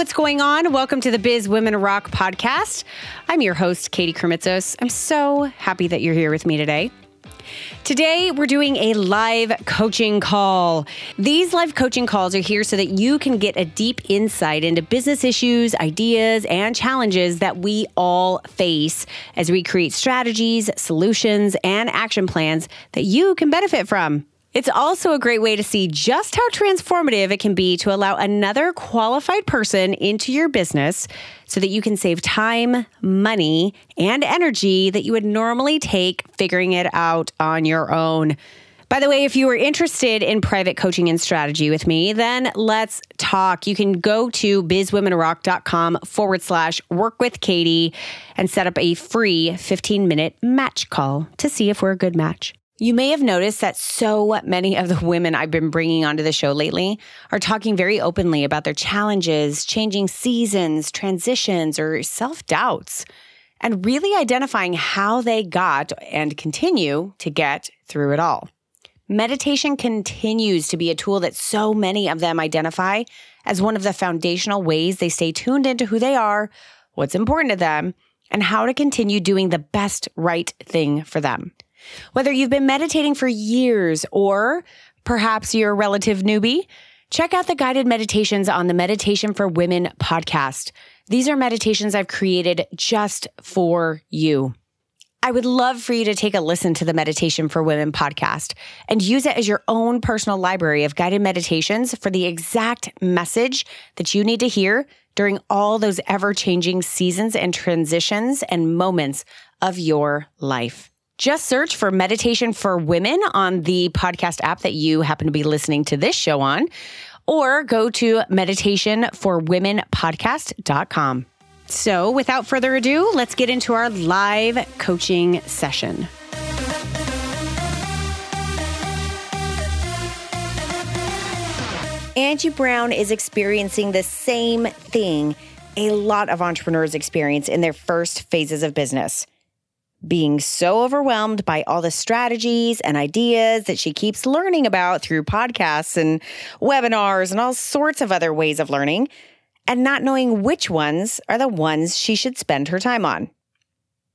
What's going on? Welcome to the Biz Women Rock podcast. I'm your host, Katie Krimitsos. I'm so happy that you're here with me today. Today, we're doing a live coaching call. These live coaching calls are here so that you can get a deep insight into business issues, ideas, and challenges that we all face as we create strategies, solutions, and action plans that you can benefit from. It's also a great way to see just how transformative it can be to allow another qualified person into your business so that you can save time, money, and energy that you would normally take figuring it out on your own. By the way, if you are interested in private coaching and strategy with me, then let's talk. You can go to bizwomenrock.com forward slash work with Katie and set up a free 15 minute match call to see if we're a good match. You may have noticed that so many of the women I've been bringing onto the show lately are talking very openly about their challenges, changing seasons, transitions, or self doubts, and really identifying how they got and continue to get through it all. Meditation continues to be a tool that so many of them identify as one of the foundational ways they stay tuned into who they are, what's important to them, and how to continue doing the best right thing for them. Whether you've been meditating for years or perhaps you're a relative newbie, check out the guided meditations on the Meditation for Women podcast. These are meditations I've created just for you. I would love for you to take a listen to the Meditation for Women podcast and use it as your own personal library of guided meditations for the exact message that you need to hear during all those ever changing seasons and transitions and moments of your life. Just search for Meditation for Women on the podcast app that you happen to be listening to this show on, or go to meditationforwomenpodcast.com. So, without further ado, let's get into our live coaching session. Angie Brown is experiencing the same thing a lot of entrepreneurs experience in their first phases of business being so overwhelmed by all the strategies and ideas that she keeps learning about through podcasts and webinars and all sorts of other ways of learning, and not knowing which ones are the ones she should spend her time on.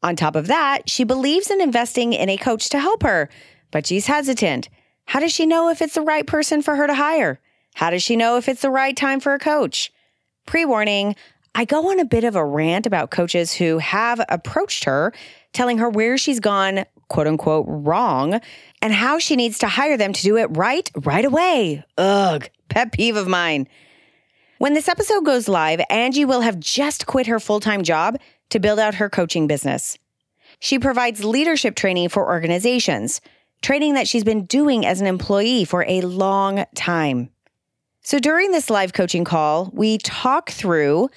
On top of that, she believes in investing in a coach to help her, but she's hesitant. How does she know if it's the right person for her to hire? How does she know if it's the right time for a coach? Pre warning, I go on a bit of a rant about coaches who have approached her telling her where she's gone, quote unquote, wrong and how she needs to hire them to do it right right away. Ugh, pet peeve of mine. When this episode goes live, Angie will have just quit her full time job to build out her coaching business. She provides leadership training for organizations, training that she's been doing as an employee for a long time. So during this live coaching call, we talk through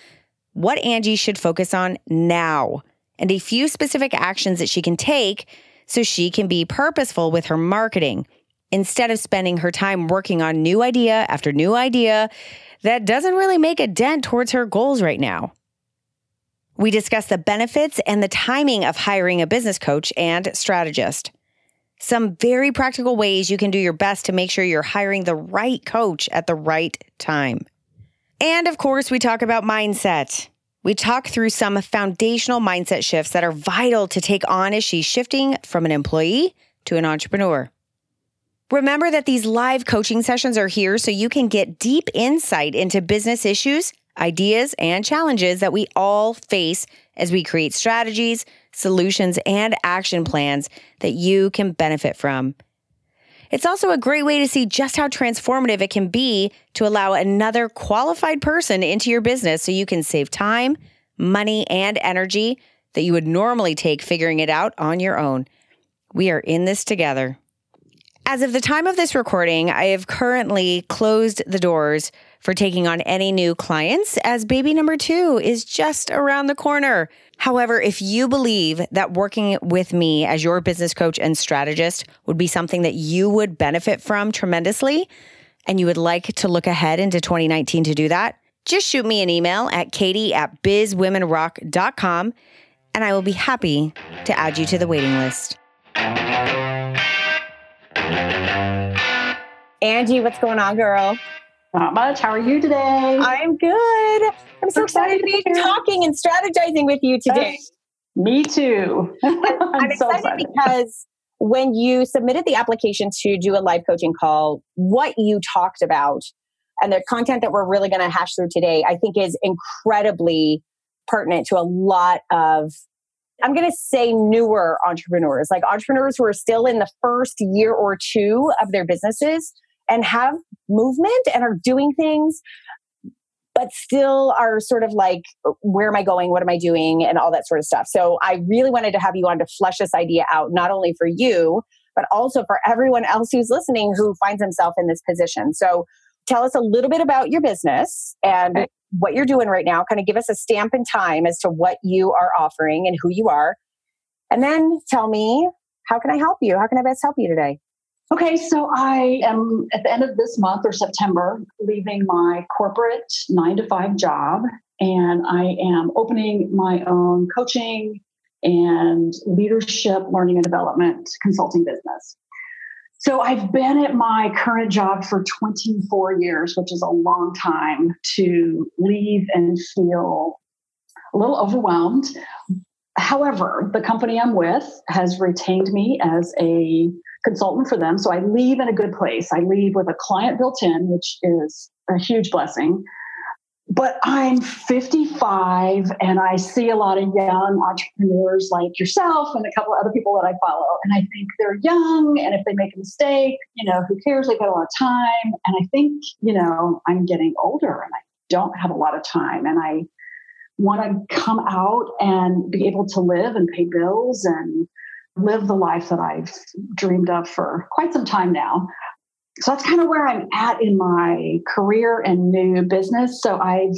what Angie should focus on now and a few specific actions that she can take so she can be purposeful with her marketing instead of spending her time working on new idea after new idea that doesn't really make a dent towards her goals right now. We discuss the benefits and the timing of hiring a business coach and strategist. Some very practical ways you can do your best to make sure you're hiring the right coach at the right time. And of course, we talk about mindset. We talk through some foundational mindset shifts that are vital to take on as she's shifting from an employee to an entrepreneur. Remember that these live coaching sessions are here so you can get deep insight into business issues, ideas, and challenges that we all face as we create strategies, solutions, and action plans that you can benefit from. It's also a great way to see just how transformative it can be to allow another qualified person into your business so you can save time, money, and energy that you would normally take figuring it out on your own. We are in this together. As of the time of this recording, I have currently closed the doors for taking on any new clients as baby number two is just around the corner. However, if you believe that working with me as your business coach and strategist would be something that you would benefit from tremendously, and you would like to look ahead into 2019 to do that, just shoot me an email at katie at bizwomenrock.com and I will be happy to add you to the waiting list. Angie, what's going on, girl? Not much. How are you today? I'm good. I'm so excited to be talking and strategizing with you today. Me too. I'm, I'm so excited, excited because when you submitted the application to do a live coaching call, what you talked about and the content that we're really going to hash through today, I think is incredibly pertinent to a lot of I'm going to say newer entrepreneurs, like entrepreneurs who are still in the first year or two of their businesses and have movement and are doing things, but still are sort of like, where am I going? What am I doing? And all that sort of stuff. So I really wanted to have you on to flesh this idea out, not only for you, but also for everyone else who's listening who finds himself in this position. So tell us a little bit about your business and okay. what you're doing right now. Kind of give us a stamp in time as to what you are offering and who you are. And then tell me, how can I help you? How can I best help you today? Okay, so I am at the end of this month or September leaving my corporate nine to five job, and I am opening my own coaching and leadership learning and development consulting business. So I've been at my current job for 24 years, which is a long time to leave and feel a little overwhelmed. However, the company I'm with has retained me as a consultant for them. So I leave in a good place. I leave with a client built in, which is a huge blessing. But I'm 55 and I see a lot of young entrepreneurs like yourself and a couple of other people that I follow. And I think they're young. And if they make a mistake, you know, who cares? They've got a lot of time. And I think, you know, I'm getting older and I don't have a lot of time. And I want to come out and be able to live and pay bills and live the life that I've dreamed of for quite some time now. So that's kind of where I'm at in my career and new business. So I've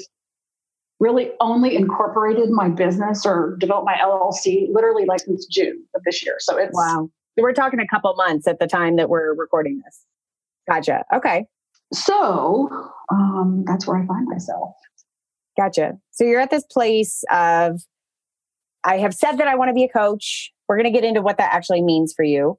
really only incorporated my business or developed my LLC literally like since June of this year. So it's wow. We're talking a couple months at the time that we're recording this. Gotcha. Okay. So um, that's where I find myself. Gotcha. So you're at this place of, I have said that I want to be a coach. We're going to get into what that actually means for you.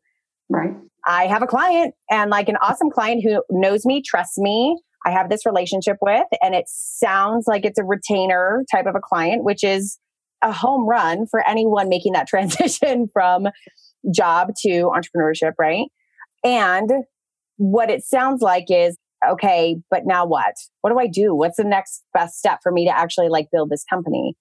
Right. I have a client and like an awesome client who knows me, trusts me. I have this relationship with, and it sounds like it's a retainer type of a client, which is a home run for anyone making that transition from job to entrepreneurship, right? And what it sounds like is okay, but now what? What do I do? What's the next best step for me to actually like build this company?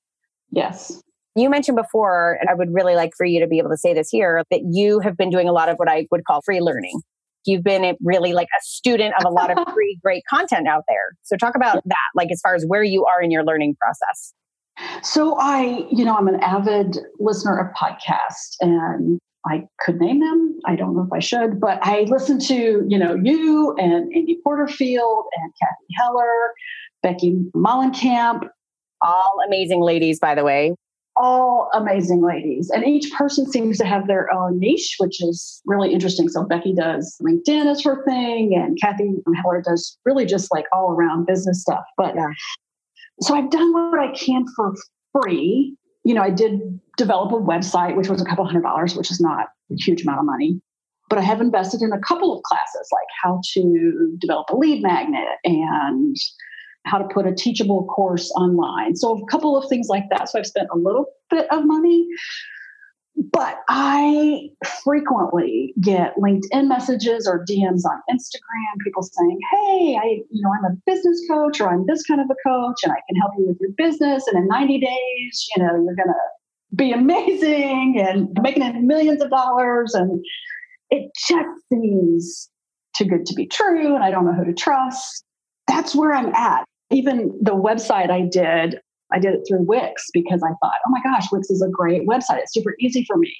Yes. You mentioned before, and I would really like for you to be able to say this here, that you have been doing a lot of what I would call free learning. You've been really like a student of a lot of free, great content out there. So, talk about that, like as far as where you are in your learning process. So, I, you know, I'm an avid listener of podcasts and I could name them. I don't know if I should, but I listen to, you know, you and Amy Porterfield and Cathy Heller, Becky Mollenkamp. All amazing ladies, by the way all amazing ladies. And each person seems to have their own niche, which is really interesting. So Becky does LinkedIn as her thing, and Cathy Heller does really just like all around business stuff. But yeah. so I've done what I can for free. You know, I did develop a website, which was a couple hundred dollars, which is not a huge amount of money. But I have invested in a couple of classes, like how to develop a lead magnet and how to put a teachable course online. So a couple of things like that. So I've spent a little bit of money, but I frequently get LinkedIn messages or DMs on Instagram, people saying, Hey, I, you know, I'm a business coach or I'm this kind of a coach and I can help you with your business. And in 90 days, you know, you're gonna be amazing and making millions of dollars. And it just seems too good to be true. And I don't know who to trust that's where I'm at even the website I did, I did it through Wix because I thought, oh my gosh, Wix is a great website. It's super easy for me.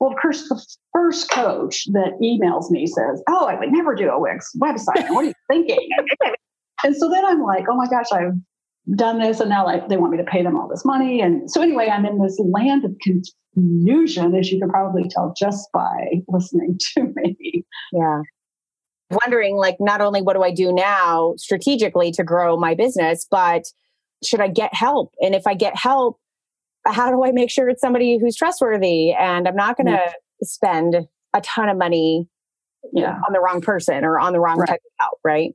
Well, of course, the first coach that emails me says, Oh, I would never do a Wix website. What are you thinking? and so then I'm like, Oh my gosh, I've done this. And now like, they want me to pay them all this money. And so anyway, I'm in this land of confusion, as you can probably tell just by listening to me. Yeah wondering like not only what do I do now strategically to grow my business, but should I get help? And if I get help, how do I make sure it's somebody who's trustworthy and I'm not going to yeah. spend a ton of money yeah. on the wrong person or on the wrong right. type of help, right?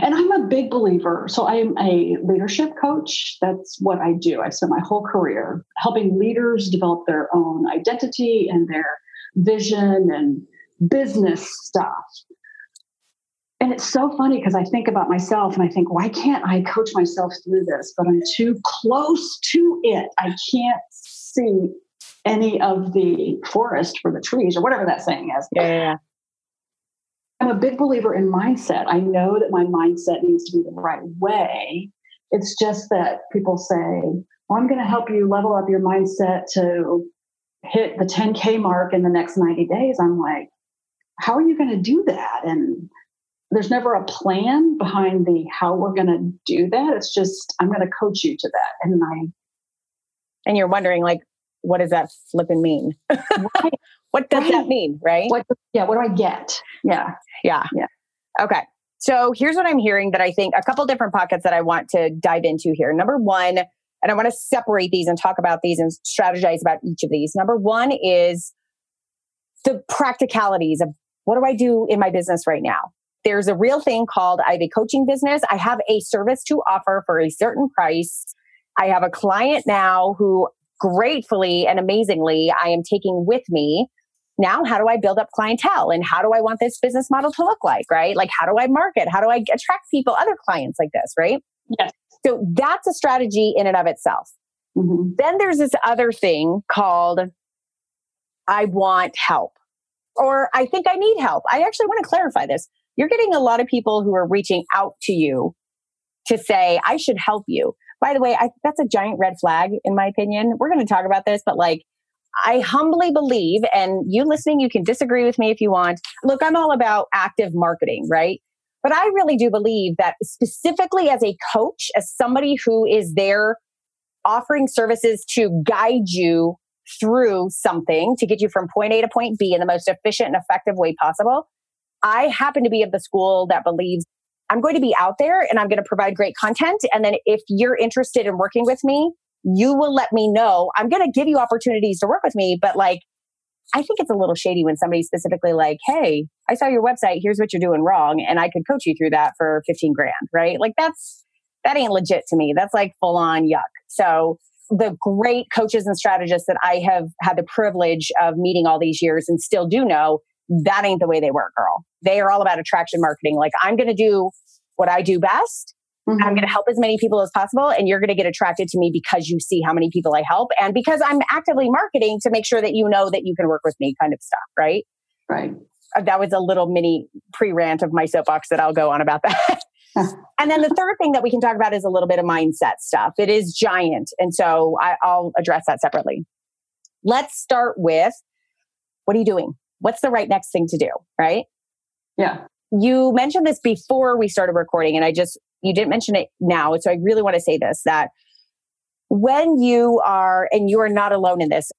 And I'm a big believer. So I'm a leadership coach. That's what I do. I spent my whole career helping leaders develop their own identity and their vision and business stuff. And it's so funny because I think about myself and I think, why can't I coach myself through this? But I'm too close to it. I can't see any of the forest for the trees or whatever that saying is. Yeah, yeah, yeah. I'm a big believer in mindset. I know that my mindset needs to be the right way. It's just that people say, well, I'm going to help you level up your mindset to hit the 10K mark in the next 90 days. I'm like, how are you going to do that? And there's never a plan behind the how we're going to do that. It's just, I'm going to coach you to that. And I, and you're wondering, like, what does that flipping mean? Right. what does right. that mean? Right. What, yeah. What do I get? Yeah. Yeah. Yeah. Okay. So here's what I'm hearing that I think a couple different pockets that I want to dive into here. Number one, and I want to separate these and talk about these and strategize about each of these. Number one is the practicalities of what do I do in my business right now? There's a real thing called I have a coaching business. I have a service to offer for a certain price. I have a client now who gratefully and amazingly I am taking with me. Now how do i build up clientele? And how do i want this business model to look like right? Like how do i market? How do i attract people other clients like this right? Yes. So that's a strategy in and of itself. Mm-hmm. then there's this other thing called i want help or i think i need help. I actually want to clarify this you're getting a lot of people who are reaching out to you to say i should help you by the way I, that's a giant red flag in my opinion we're going to talk about this but like I humbly believe, and you listening, you can disagree with me if you want. Look, I'm all about active marketing, right? But I really do believe that specifically as a coach, as somebody who is there offering services to guide you through something to get you from point A to point B in the most efficient and effective way possible, I happen to be of the school that believes I'm going to be out there and I'm going to provide great content. And then if you're interested in working with me, you will let me know. I'm going to give you opportunities to work with me, but like, I think it's a little shady when somebody specifically like, Hey, I saw your website. Here's what you're doing wrong. And I could coach you through that for 15 grand, right? Like that's, that ain't legit to me. That's like full on yuck. So the great coaches and strategists that I have had the privilege of meeting all these years and still do know that ain't the way they work, girl. They are all about attraction marketing. Like I'm going to do what I do best Mm-hmm. I'm going to help as many people as possible. And you're going to get attracted to me because you see how many people I help and because I'm actively marketing to make sure that you know that you can work with me kind of stuff. Right. Right. Uh, that was a little mini pre rant of my soapbox that I'll go on about that. and then the third thing that we can talk about is a little bit of mindset stuff. It is giant. And so I, I'll address that separately. Let's start with what are you doing? What's the right next thing to do? Right. Yeah. You mentioned this before we started recording, and I just you didn't mention it now. So I really want to say this that when you are, and you are not alone in this,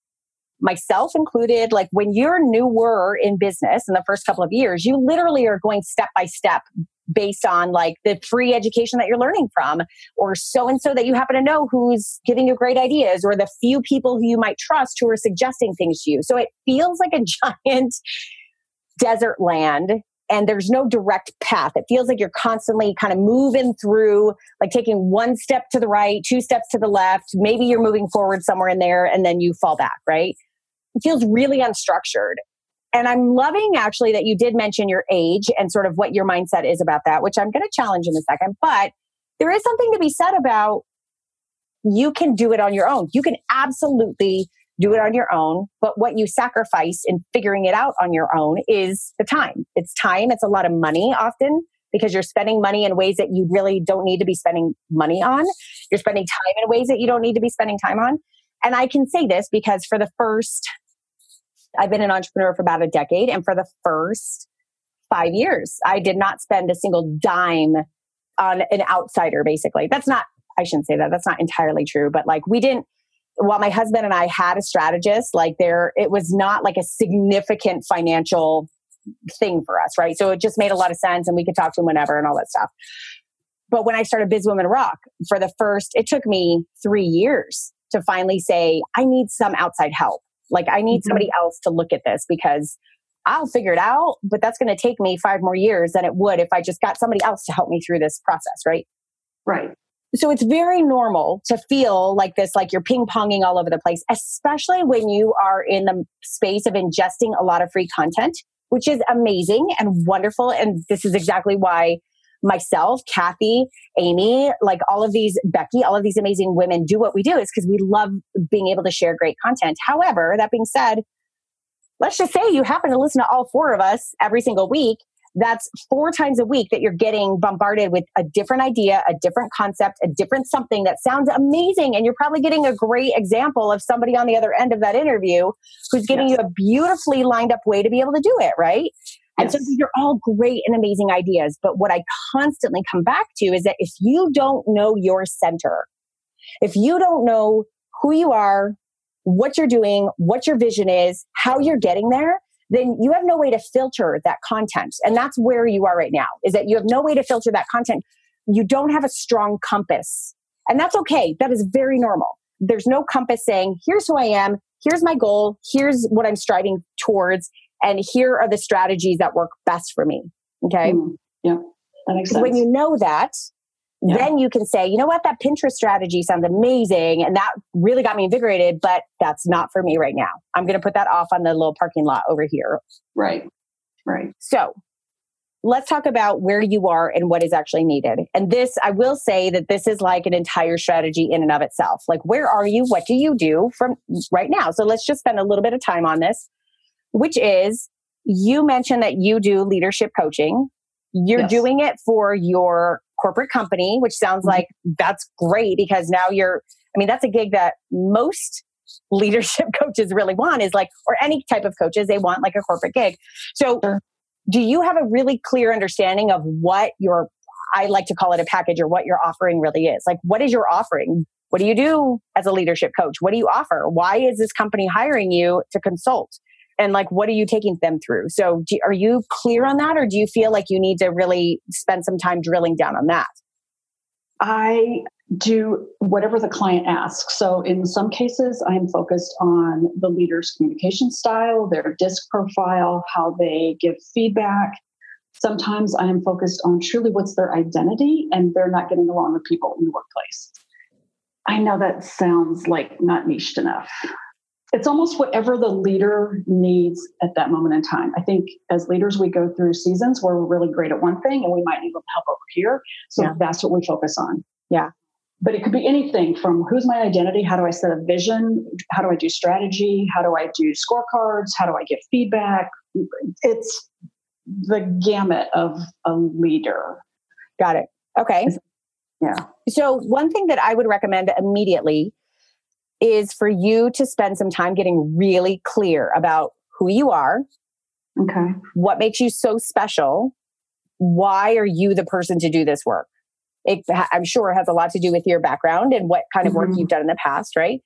myself included, like when you're newer in business in the first couple of years, you literally are going step by step based on like the free education that you're learning from or so and so that you happen to know who's giving you great ideas or the few people who you might trust who are suggesting things to you. So it feels like a giant desert land and there's no direct path. It feels like you're constantly kind of moving through, like taking one step to the right, two steps to the left. Maybe you're moving forward somewhere in there and then you fall back, right? It feels really unstructured. And I'm loving actually that you did mention your age and sort of what your mindset is about that, which I'm going to challenge in a second. But there is something to be said about you can do it on your own. You can absolutely do it on your own. But what you sacrifice in figuring it out on your own is the time. It's time, it's a lot of money often because you're spending money in ways that you really don't need to be spending money on. You're spending time in ways that you don't need to be spending time on. And I can say this because for the first, I've been an entrepreneur for about a decade. And for the first five years, I did not spend a single dime on an outsider, basically. That's not, I shouldn't say that. That's not entirely true. But like we didn't, while my husband and I had a strategist, like there, it was not like a significant financial thing for us, right? So it just made a lot of sense and we could talk to him whenever and all that stuff. But when I started Biz Women Rock for the first, it took me three years to finally say, I need some outside help. Like I need mm-hmm. somebody else to look at this because I'll figure it out, but that's going to take me five more years than it would if I just got somebody else to help me through this process, right? Right. So it's very normal to feel like this, like you're ping ponging all over the place, especially when you are in the space of ingesting a lot of free content, which is amazing and wonderful. And this is exactly why myself, Cathy, Amy, like all of these, Becky, all of these amazing women do what we do is because we love being able to share great content. However, that being said, let's just say you happen to listen to all four of us every single week that's four times a week that you're getting bombarded with a different idea, a different concept, a different something that sounds amazing. And you're probably getting a great example of somebody on the other end of that interview who's giving yes. you a beautifully lined up way to be able to do it, right? And so these are all great and amazing ideas. But what I constantly come back to is that if you don't know your center, if you don't know who you are, what you're doing, what your vision is, how you're getting there, then you have no way to filter that content. And that's where you are right now, is that you have no way to filter that content. You don't have a strong compass. And that's okay. That is very normal. There's no compass saying, here's who I am, here's my goal, here's what I'm striving towards, and here are the strategies that work best for me. Okay. Mm, yeah. That makes sense. When you know that, yeah. then you can say, you know what, that Pinterest strategy sounds amazing. And that really got me invigorated, but that's not for me right now. I'm going to put that off on the little parking lot over here. Right. Right. So let's talk about where you are and what is actually needed. And this, I will say that this is like an entire strategy in and of itself. Like, where are you? What do you do from right now? So let's just spend a little bit of time on this, which is you mentioned that you do leadership coaching. You're yes. doing it for your corporate company, which sounds mm-hmm. like that's great because now you're, I mean, that's a gig that most leadership coaches really want is like, or any type of coaches, they want like a corporate gig. So, sure. do you have a really clear understanding of what your, I like to call it a package or what your offering really is? Like, what is your offering? What do you do as a leadership coach? What do you offer? Why is this company hiring you to consult? And like what are you taking them through? So do, are you clear on that or do you feel like you need to really spend some time drilling down on that? I do whatever the client asks. So in some cases i'm focused on the leader's communication style their disc profile how they give feedback. Sometimes i am focused on truly what's their identity and they're not getting along with people in the workplace. I know that sounds like not niched enough it's almost whatever the leader needs at that moment in time. I think as leaders, we go through seasons where we're really great at one thing and we might need help over here. So yeah. that's what we focus on. Yeah. But it could be anything from who's my identity? How do I set a vision? How do I do strategy? How do I do scorecards? How do I give feedback? It's the gamut of a leader. Got it. Okay. Yeah. So, one thing that I would recommend immediately is for you to spend some time getting really clear about who you are. Okay. What makes you so special? Why are you the person to do this work? It, I'm sure it has a lot to do with your background and what kind of work mm-hmm. you've done in the past, right?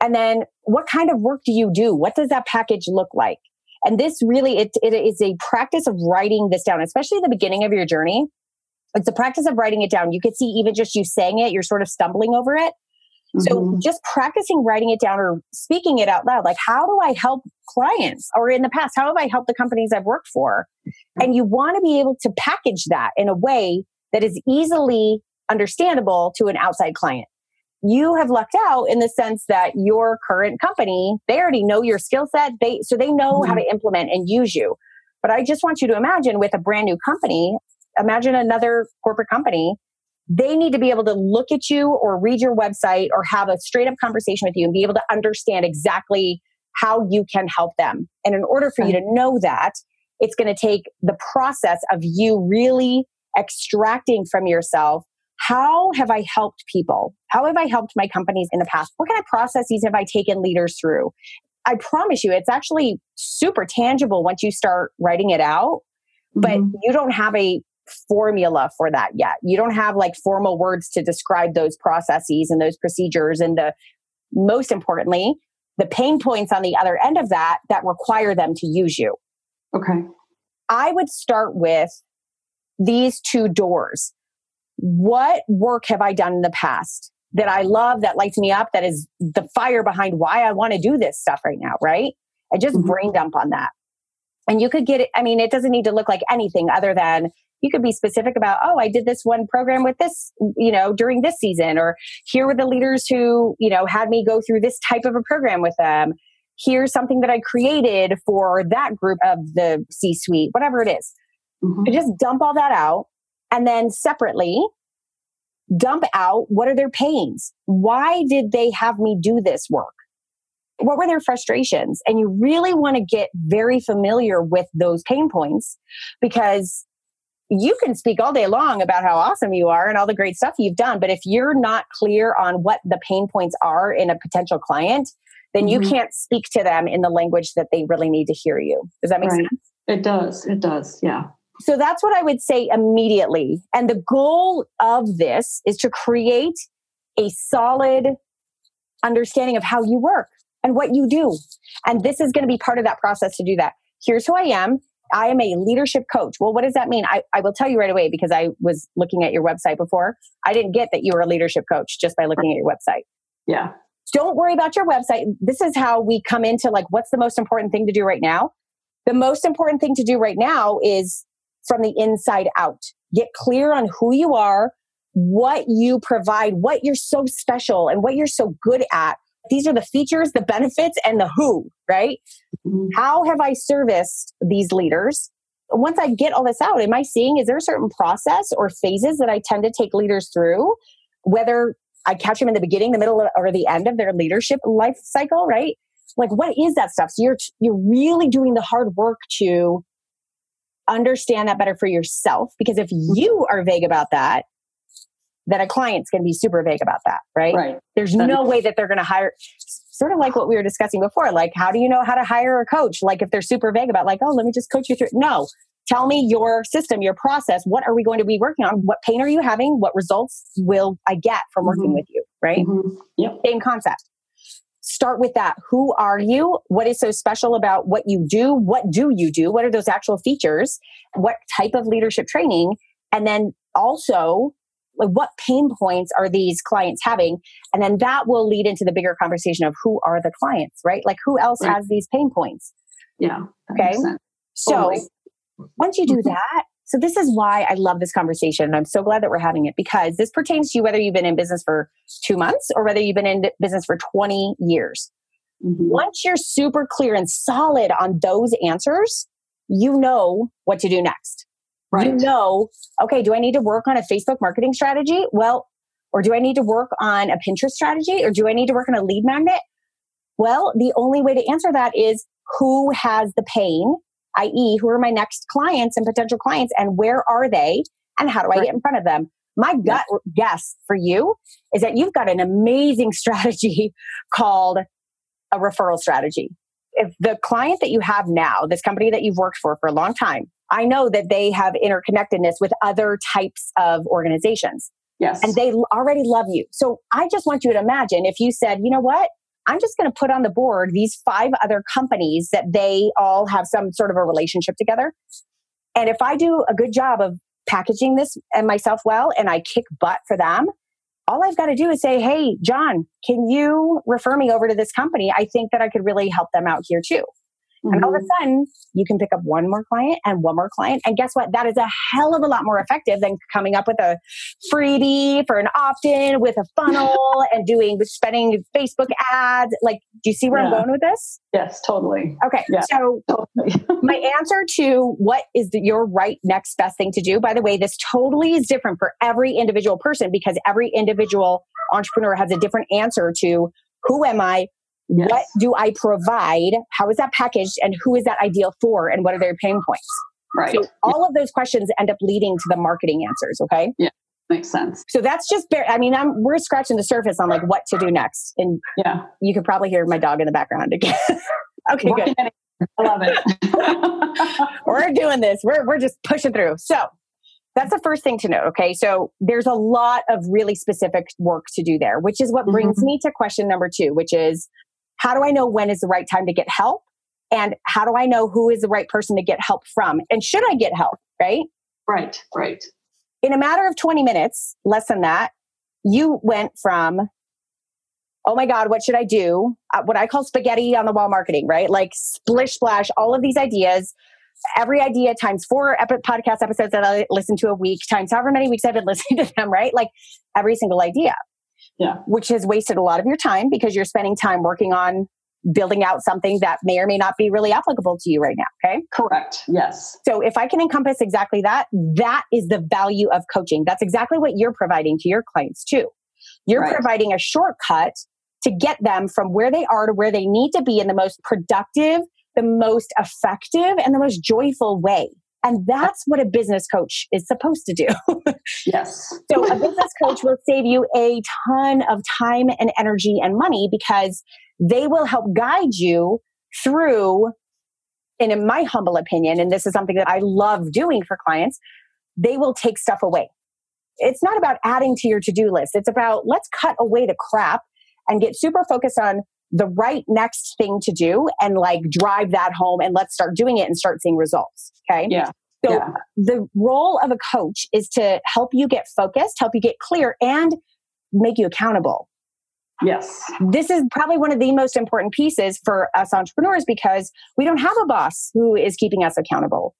And then what kind of work do you do? What does that package look like? And this really, it, it is a practice of writing this down, especially the beginning of your journey. It's a practice of writing it down. You could see even just you saying it, you're sort of stumbling over it. So mm-hmm. just practicing writing it down or speaking it out loud, like how do I help clients or in the past, how have I helped the companies I've worked for? And you want to be able to package that in a way that is easily understandable to an outside client. You have lucked out in the sense that your current company, they already know your skill set. They, so they know mm-hmm. how to implement and use you. But I just want you to imagine with a brand new company, imagine another corporate company they need to be able to look at you or read your website or have a straight up conversation with you and be able to understand exactly how you can help them. And in order for you to know that, it's going to take the process of you really extracting from yourself how have I helped people? How have I helped my companies in the past? What kind of processes have I taken leaders through? I promise you, it's actually super tangible once you start writing it out, but mm-hmm. you don't have a formula for that yet. You don't have like formal words to describe those processes and those procedures and the most importantly, the pain points on the other end of that that require them to use you. Okay. I would start with these two doors. What work have I done in the past that I love, that lights me up, that is the fire behind why I want to do this stuff right now, right? I just mm-hmm. brain dump on that. And you could get it, I mean, it doesn't need to look like anything other than you could be specific about, oh, I did this one program with this, you know, during this season, or here were the leaders who, you know, had me go through this type of a program with them. Here's something that I created for that group of the C suite, whatever it is. Mm-hmm. Just dump all that out. And then separately, dump out what are their pains? Why did they have me do this work? What were their frustrations? And you really want to get very familiar with those pain points because you can speak all day long about how awesome you are and all the great stuff you've done. But if you're not clear on what the pain points are in a potential client, then you mm-hmm. can't speak to them in the language that they really need to hear you. Does that make right. sense? It does. It does. Yeah. So that's what I would say immediately. And the goal of this is to create a solid understanding of how you work and what you do. And this is going to be part of that process to do that. Here's who I am. I am a leadership coach. Well, what does that mean? I, I will tell you right away because I was looking at your website before. I didn't get that you were a leadership coach just by looking at your website. Yeah. Don't worry about your website. This is how we come into like, what's the most important thing to do right now? The most important thing to do right now is from the inside out. Get clear on who you are, what you provide, what you're so special and what you're so good at these are the features, the benefits, and the who, right? Mm-hmm. How have I serviced these leaders? Once I get all this out, am I seeing, is there a certain process or phases that I tend to take leaders through? Whether I catch them in the beginning, the middle, or the end of their leadership life cycle, right? Like, what is that stuff? So you're, you're really doing the hard work to understand that better for yourself. Because if you are vague about that, then a client's going to be super vague about that, right? Right. There's no way that they're going to hire sort of like what we were discussing before. Like, how do you know how to hire a coach? Like, if they're super vague about, like, oh, let me just coach you through. No, tell me your system, your process. What are we going to be working on? What pain are you having? What results will I get from working mm-hmm. with you? Right? Mm-hmm. Yep. Same concept. Start with that. Who are you? What is so special about what you do? What do you do? What are those actual features? What type of leadership training? And then also like what pain points are these clients having? And then that will lead into the bigger conversation of who are the clients right? Like who else right. has these pain points? Yeah okay? so once you do mm-hmm. that so this is why i love this conversation and i'm so glad that we're having it because this pertains to you whether you've been in business for two months or whether you've been in business for 20 years. Mm-hmm. once you're super clear and solid on those answers you know what to do next Right. You know, okay, do I need to work on a Facebook marketing strategy? Well, or do I need to work on a Pinterest strategy? Or do I need to work on a lead magnet? Well, the only way to answer that is who has the pain, i.e., who are my next clients and potential clients, and where are they, and how do I get in front of them? My gut guess for you is that you've got an amazing strategy called a referral strategy. If the client that you have now, this company that you've worked for for a long time, I know that they have interconnectedness with other types of organizations. Yes. And they already love you. So I just want you to imagine if you said, you know what? I'm just going to put on the board these five other companies that they all have some sort of a relationship together. And if I do a good job of packaging this and myself well and I kick butt for them, all I've got to do is say, Hey, John, can you refer me over to this company? I think that I could really help them out here too. Mm-hmm. And all of a mm-hmm. sudden, you can pick up one more client and one more client. And guess what? That is a hell of a lot more effective than coming up with a freebie for an opt in with a funnel and doing spending Facebook ads. Like, do you see where yeah. I'm going with this? Yes, totally. Okay. Yeah, so, totally. my answer to what is the, your right next best thing to do, by the way, this totally is different for every individual person because every individual entrepreneur has a different answer to who am I? Yes. What do I provide? How is that packaged? And who is that ideal for? And what are their pain points? Right. So all yeah. of those questions end up leading to the marketing answers. Okay. Yeah. Makes sense. So that's just bare. I mean, I'm we're scratching the surface on like what to do next, and yeah, you could probably hear my dog in the background again. okay, good. I love it. we're doing this. We're we're just pushing through. So that's the first thing to note. Okay. So there's a lot of really specific work to do there, which is what brings mm-hmm. me to question number two, which is how do I know when is the right time to get help? And how do I know who is the right person to get help from? And should I get help? Right? Right, right. In a matter of 20 minutes, less than that, you went from, oh my God, what should I do? Uh, what I call spaghetti on the wall marketing, right? Like splish splash, all of these ideas. every idea times four podcast episodes that I listen to a week times however many weeks I've been listening to them, right? Like every single idea. Yeah. Which has wasted a lot of your time because you're spending time working on building out something that may or may not be really applicable to you right now. Okay. Correct. Yes. So if I can encompass exactly that, that is the value of coaching. That's exactly what you're providing to your clients too. You're right. providing a shortcut to get them from where they are to where they need to be in the most productive, the most effective, and the most joyful way. And that's what a business coach is supposed to do. yes. so a business coach will save you a ton of time and energy and money because they will help guide you through, and in my humble opinion, and this is something that I love doing for clients, they will take stuff away. It's not about adding to your to do list. It's about let's cut away the crap and get super focused on the right next thing to do and like drive that home and let's start doing it and start seeing results. Okay. Yeah. So yeah. the role of a coach is to help you get focused, help you get clear, and make you accountable. Yes. This is probably one of the most important pieces for us entrepreneurs because we don't have a boss who is keeping us accountable.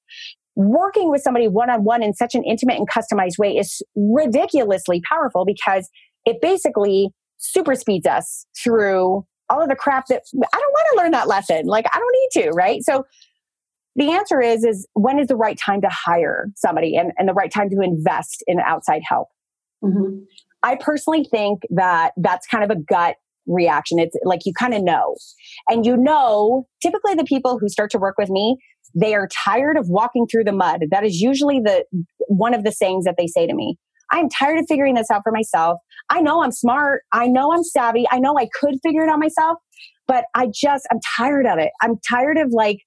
Working with somebody one on one in such an intimate and customized way is ridiculously powerful because it basically super speeds us through all of the crap that I don't want to learn that lesson. Like I don't need to, right? So the answer is is when is the right time to hire somebody and, and the right time to invest in outside help? Mm-hmm. I personally think that that's kind of a gut reaction. It's like you kind of know. And you know, typically the people who start to work with me, they are tired of walking through the mud. That is usually the one of the sayings that they say to me. I'm tired of figuring this out for myself. I know I'm smart. I know I'm savvy. I know I could figure it out myself, but I just, I'm tired of it. I'm tired of like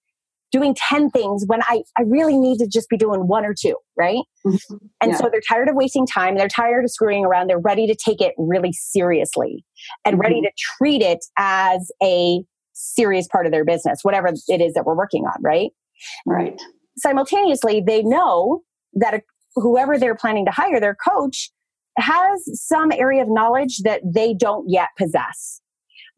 doing 10 things when I, I really need to just be doing one or two, right? Mm-hmm. And yeah. so they're tired of wasting time. They're tired of screwing around. They're ready to take it really seriously and mm-hmm. ready to treat it as a serious part of their business, whatever it is that we're working on, right? Right. Simultaneously, they know that a, whoever they're planning to hire, their coach, has some area of knowledge that they don't yet possess.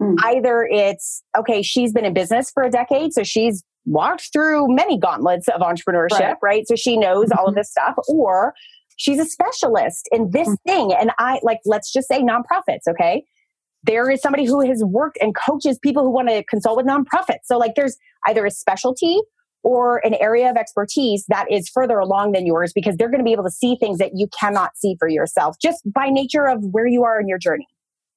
Mm. Either it's, okay, she's been in business for a decade, so she's walked through many gauntlets of entrepreneurship, right? right? So she knows mm-hmm. all of mm-hmm. this stuff, or she's a specialist in this mm-hmm. thing. And I, like, let's just say nonprofits, okay? There is somebody who has worked and coaches people who want to consult with nonprofits. So, like, there's either a specialty or an area of expertise that is further along than yours because they're going to be able to see things that you cannot see for yourself just by nature of where you are in your journey.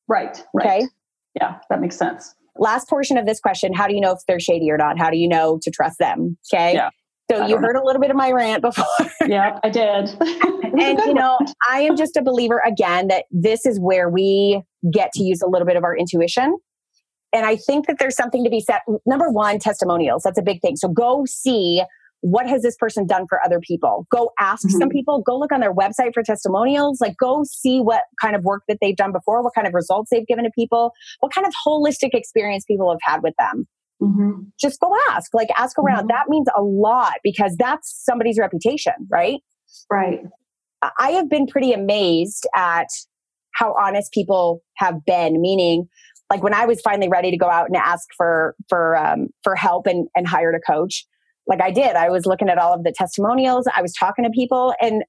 Right. right. Okay. Yeah, that makes sense. Last portion of this question How do you know if they're shady or not? How do you know to trust them? Okay. Yeah. So you heard know. a little bit of my rant before. yeah, I did. and you know, I am just a believer again that this is where we get to use a little bit of our intuition and I think that there's something to be said. Number one, testimonials. That's a big thing. So go see what has this person done for other people. Go ask mm-hmm. some people. Go look on their website for testimonials. Like go see what kind of work that they've done before, what kind of results they've given to people, what kind of holistic experience people have had with them. Mm-hmm. Just go ask. Like ask around. Mm-hmm. That means a lot because that's somebody's reputation, right? Right. I have been pretty amazed at how honest people have been, meaning like when I was finally ready to go out and ask for for um, for help and and hired a coach, like I did, I was looking at all of the testimonials. I was talking to people, and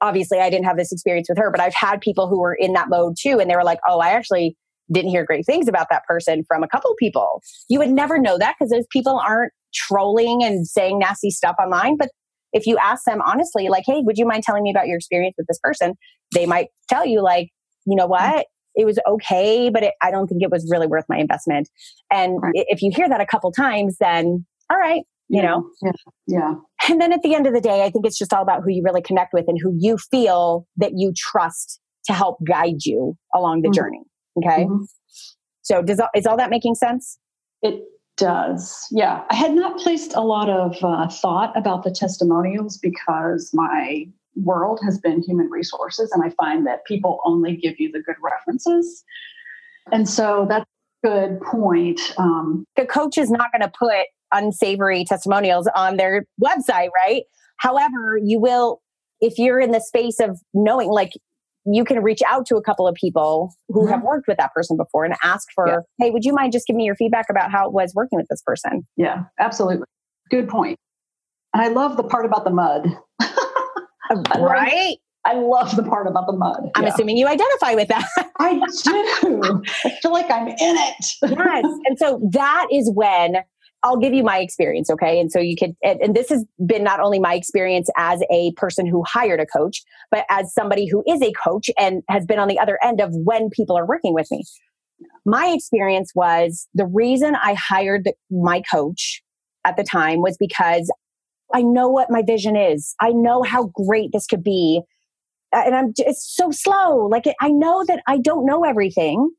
obviously I didn't have this experience with her, but I've had people who were in that mode too, and they were like, "Oh, I actually." Didn't hear great things about that person from a couple people. You would never know that because those people aren't trolling and saying nasty stuff online. But if you ask them honestly, like, hey, would you mind telling me about your experience with this person? They might tell you, like, you know what? It was okay, but it, I don't think it was really worth my investment. And right. if you hear that a couple times, then all right, you know? Yeah. yeah. And then at the end of the day, I think it's just all about who you really connect with and who you feel that you trust to help guide you along the mm-hmm. journey. Okay. Mm-hmm. So does is all that making sense? It does. Yeah. I had not placed a lot of uh, thought about the testimonials because my world has been human resources. And I find that people only give you the good references. And so that's a good point. Um, the coach is not going to put unsavory testimonials on their website, right? However, you will, if you're in the space of knowing, like, you can reach out to a couple of people who mm-hmm. have worked with that person before and ask for, yeah. hey, would you mind just giving me your feedback about how it was working with this person? Yeah, absolutely. Good point. And I love the part about the mud. right? I love the part about the mud. I'm yeah. assuming you identify with that. I do. I feel like I'm in it. yes. And so that is when I'll give you my experience, okay? And so you could, and, and, this has been not only my experience as a person who hired a coach, but as somebody who is a coach and has been on the other end of when people are working with me. My experience was the reason I hired my coach at the time was because I know what my vision is. I know how great this could be. And I'm just so slow. Like I know that I don't know everything.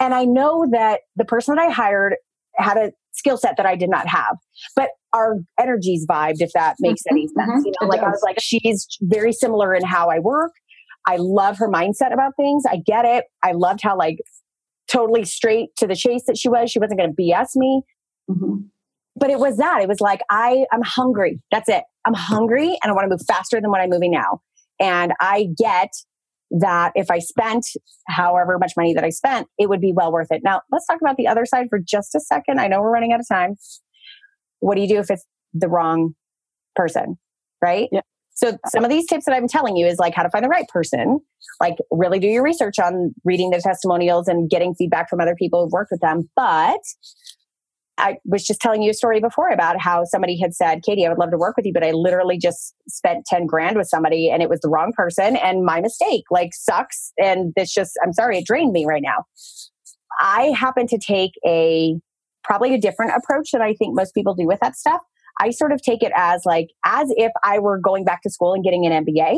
And I know that the person that I hired had a skill set that I did not have. But our energies vibed, if that makes mm-hmm, any sense. Mm-hmm, you know, like does. I was like, she's very similar in how I work. I love her mindset about things. I get it. I loved how like totally straight to the chase that she was. She wasn't going to BS me. Mm-hmm. But it was that. It was like, I, I'm hungry. That's it. I'm hungry and I want to move faster than what I'm moving now. And I get that if I spent however much money that I spent, it would be well worth it. Now, let's talk about the other side for just a second. I know we're running out of time. What do you do if it's the wrong person? Right? Yeah. So some of these tips that I'm telling you is like how to find the right person, like really do your research on reading the testimonials and getting feedback from other people who've worked with them. But I was just telling you a story before about how somebody had said, Katie, I would love to work with you, but I literally just spent 10 grand with somebody and it was the wrong person and my mistake like sucks. And this just, I'm sorry, it drained me right now. I happen to take a probably a different approach that I think most people do with that stuff. I sort of take it as like, as if I were going back to school and getting an MBA.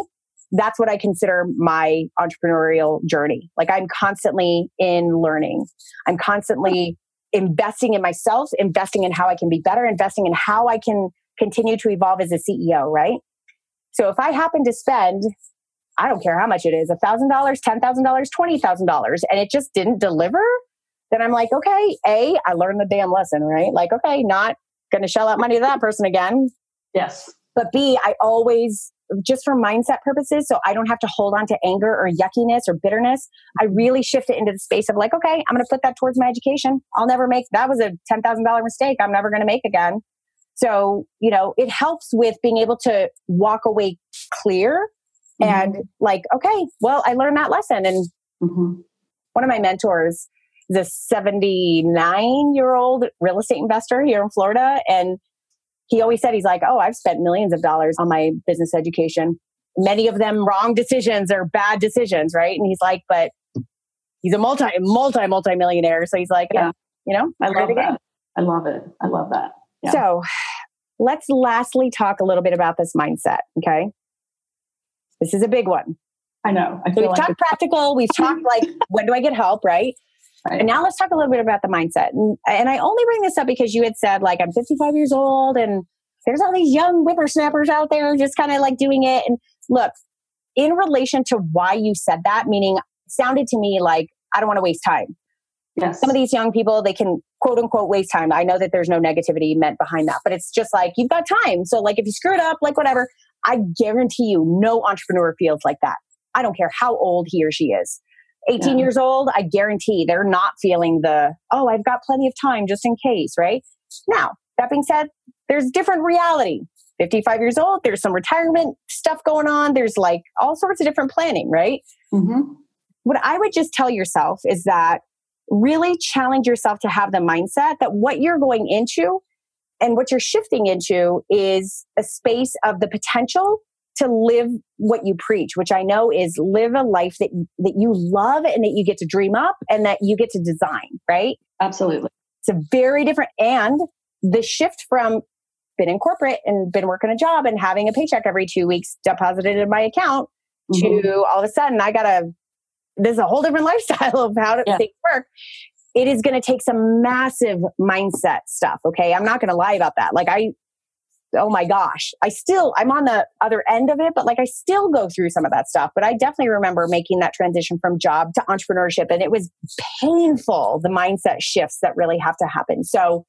That's what I consider my entrepreneurial journey. Like I'm constantly in learning. I'm constantly investing in myself, investing in how I can be better, investing in how I can continue to evolve as a CEO, right? So if I happen to spend, I don't care how much it is, $1,000, $10,000, $20,000, and it just didn't deliver, then I'm like, okay, A, I learned the damn lesson, right? Like, okay, not going to shell out money to that person again. Yes. But B, I always just for mindset purposes, so I don't have to hold on to anger or yuckiness or bitterness, I really shift it into the space of like, okay, I'm going to put that towards my education. I'll never make that was a $10,000 mistake I'm never going to make again. So, you know, it helps with being able to walk away clear mm-hmm. and like, okay, well, I learned that lesson. And mm-hmm. one of my mentors is a 79 year old real estate investor here in Florida. And he always said, he's like, oh, I've spent millions of dollars on my business education. Many of them wrong decisions or bad decisions, right? And he's like, but he's a multi, multi, multi millionaire. So he's like, yeah, you know, I love that. I love it. I love that. Yeah. So let's lastly talk a little bit about this mindset. Okay. This is a big one. I know. I so we've like talked practical. We've talked like, when do I get help? Right. Right. And now let's talk a little bit about the mindset. And, and I only bring this up because you had said, like, I'm 55 years old and there's all these young whippersnappers out there just kind of like doing it. And look, in relation to why you said that, meaning sounded to me like, I don't want to waste time. Yes. Some of these young people, they can quote unquote waste time. I know that there's no negativity meant behind that, but it's just like, you've got time. So, like, if you screw it up, like, whatever, I guarantee you, no entrepreneur feels like that. I don't care how old he or she is. 18 yeah. years old, I guarantee they're not feeling the, oh, I've got plenty of time just in case, right? Now, that being said, there's different reality. 55 years old, there's some retirement stuff going on. There's like all sorts of different planning, right? Mm-hmm. What I would just tell yourself is that really challenge yourself to have the mindset that what you're going into and what you're shifting into is a space of the potential to live what you preach, which I know is live a life that that you love and that you get to dream up and that you get to design, right? Absolutely. It's a very different and the shift from been in corporate and been working a job and having a paycheck every two weeks deposited in my account mm-hmm. to all of a sudden I gotta this is a whole different lifestyle of how to yeah. things work. It is going to take some massive mindset stuff. Okay. I'm not going to lie about that. Like I, oh my gosh, I still, I'm on the other end of it, but like I still go through some of that stuff. But I definitely remember making that transition from job to entrepreneurship. And it was painful, the mindset shifts that really have to happen. So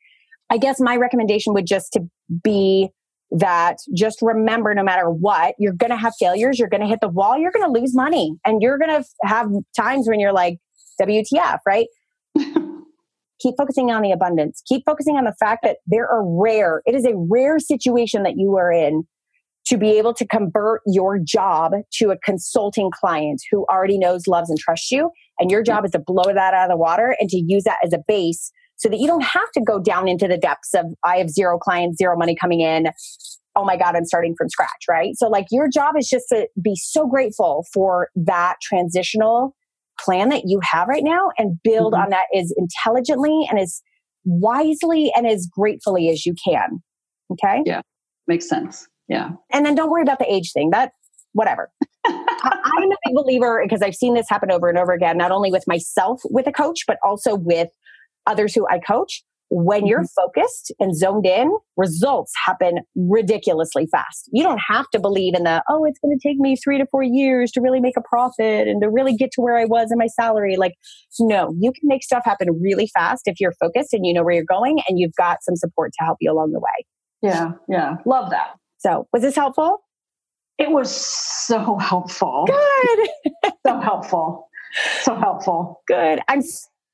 I guess my recommendation would just to be that just remember no matter what, you're going to have failures, you're going to hit the wall, you're going to lose money, and you're going to have times when you're like, WTF, right? keep focusing on the abundance. Keep focusing on the fact that there are rare, it is a rare situation that you are in to be able to convert your job to a consulting client who already knows, loves, and trusts you. And your job is to blow that out of the water and to use that as a base so that you don't have to go down into the depths of I have zero clients, zero money coming in. Oh my God, I'm starting from scratch, right? So, like, your job is just to be so grateful for that transitional plan that you have right now and build mm-hmm. on that as intelligently and as wisely and as gratefully as you can. Okay. Yeah. Makes sense. Yeah. And then don't worry about the age thing. That, whatever. I'm a big believer because I've seen this happen over and over again, not only with myself with a coach, but also with others who I coach. When mm-hmm. you're focused and zoned in, results happen ridiculously fast. You don't have to believe in the, oh, it's going to take me three to four years to really make a profit and to really get to where I was in my salary. Like, no, you can make stuff happen really fast if you're focused and you know where you're going and you've got some support to help you along the way. Yeah, yeah. Love that. So, was this helpful? It was so helpful. Good. so helpful. So helpful. Good. I'm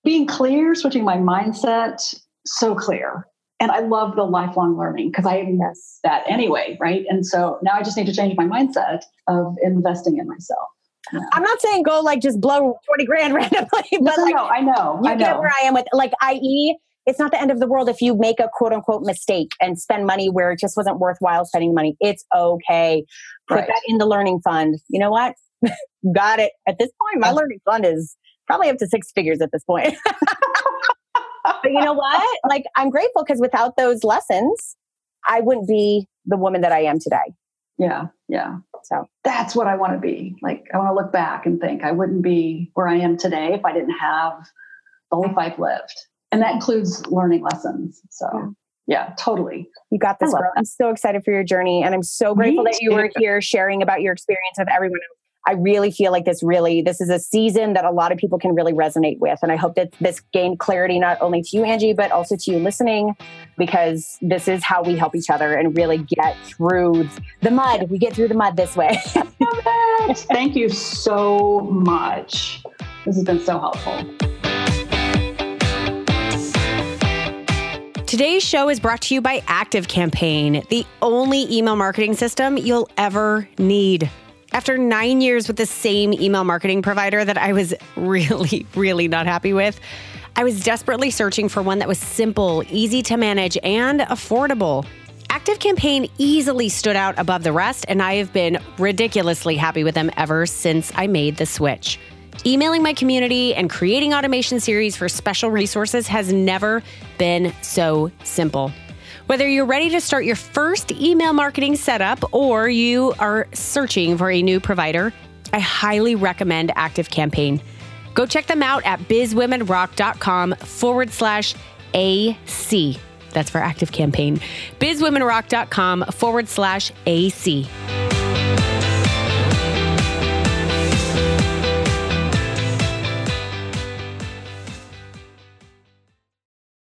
being clear, switching my mindset, so clear. And I love the lifelong learning because I miss that anyway, right? And so now I just need to change my mindset of investing in myself. Yeah. I'm not saying go like just blow 20 grand randomly, but no, like no, I know. You I get where I am with like i.e it's not the end of the world if you make a quote unquote mistake and spend money where it just wasn't worthwhile spending money. It's okay. Put right. that in the learning fund. You know what? Got it. At this point, my learning fund is probably up to six figures at this point. but you know what? Like, I'm grateful because without those lessons, I wouldn't be the woman that I am today. Yeah, yeah. So that's what I want to be. Like, I want to look back and think I wouldn't be where I am today if I didn't have the life I've lived and that includes learning lessons. So yeah, yeah totally. You got this, girl. I'm so excited for your journey, and I'm so grateful Me that you too. were here sharing about your experience with everyone I really feel like this really, this is a season that a lot of people can really resonate with. And I hope that this gained clarity not only to you, Angie, but also to you listening, because this is how we help each other and really get through the mud. We get through the mud this way. Thank you so much. This has been so helpful. Today's show is brought to you by ActiveCampaign, the only email marketing system you'll ever need. After nine years with the same email marketing provider that I was really, really not happy with, I was desperately searching for one that was simple, easy to manage, and affordable. ActiveCampaign easily stood out above the rest, and I have been ridiculously happy with them ever since I made the switch. Emailing my community and creating automation series for special resources has never been so simple. Whether you're ready to start your first email marketing setup or you are searching for a new provider, I highly recommend ActiveCampaign. Go check them out at bizwomenrock.com forward slash AC. That's for ActiveCampaign. Bizwomenrock.com forward slash AC.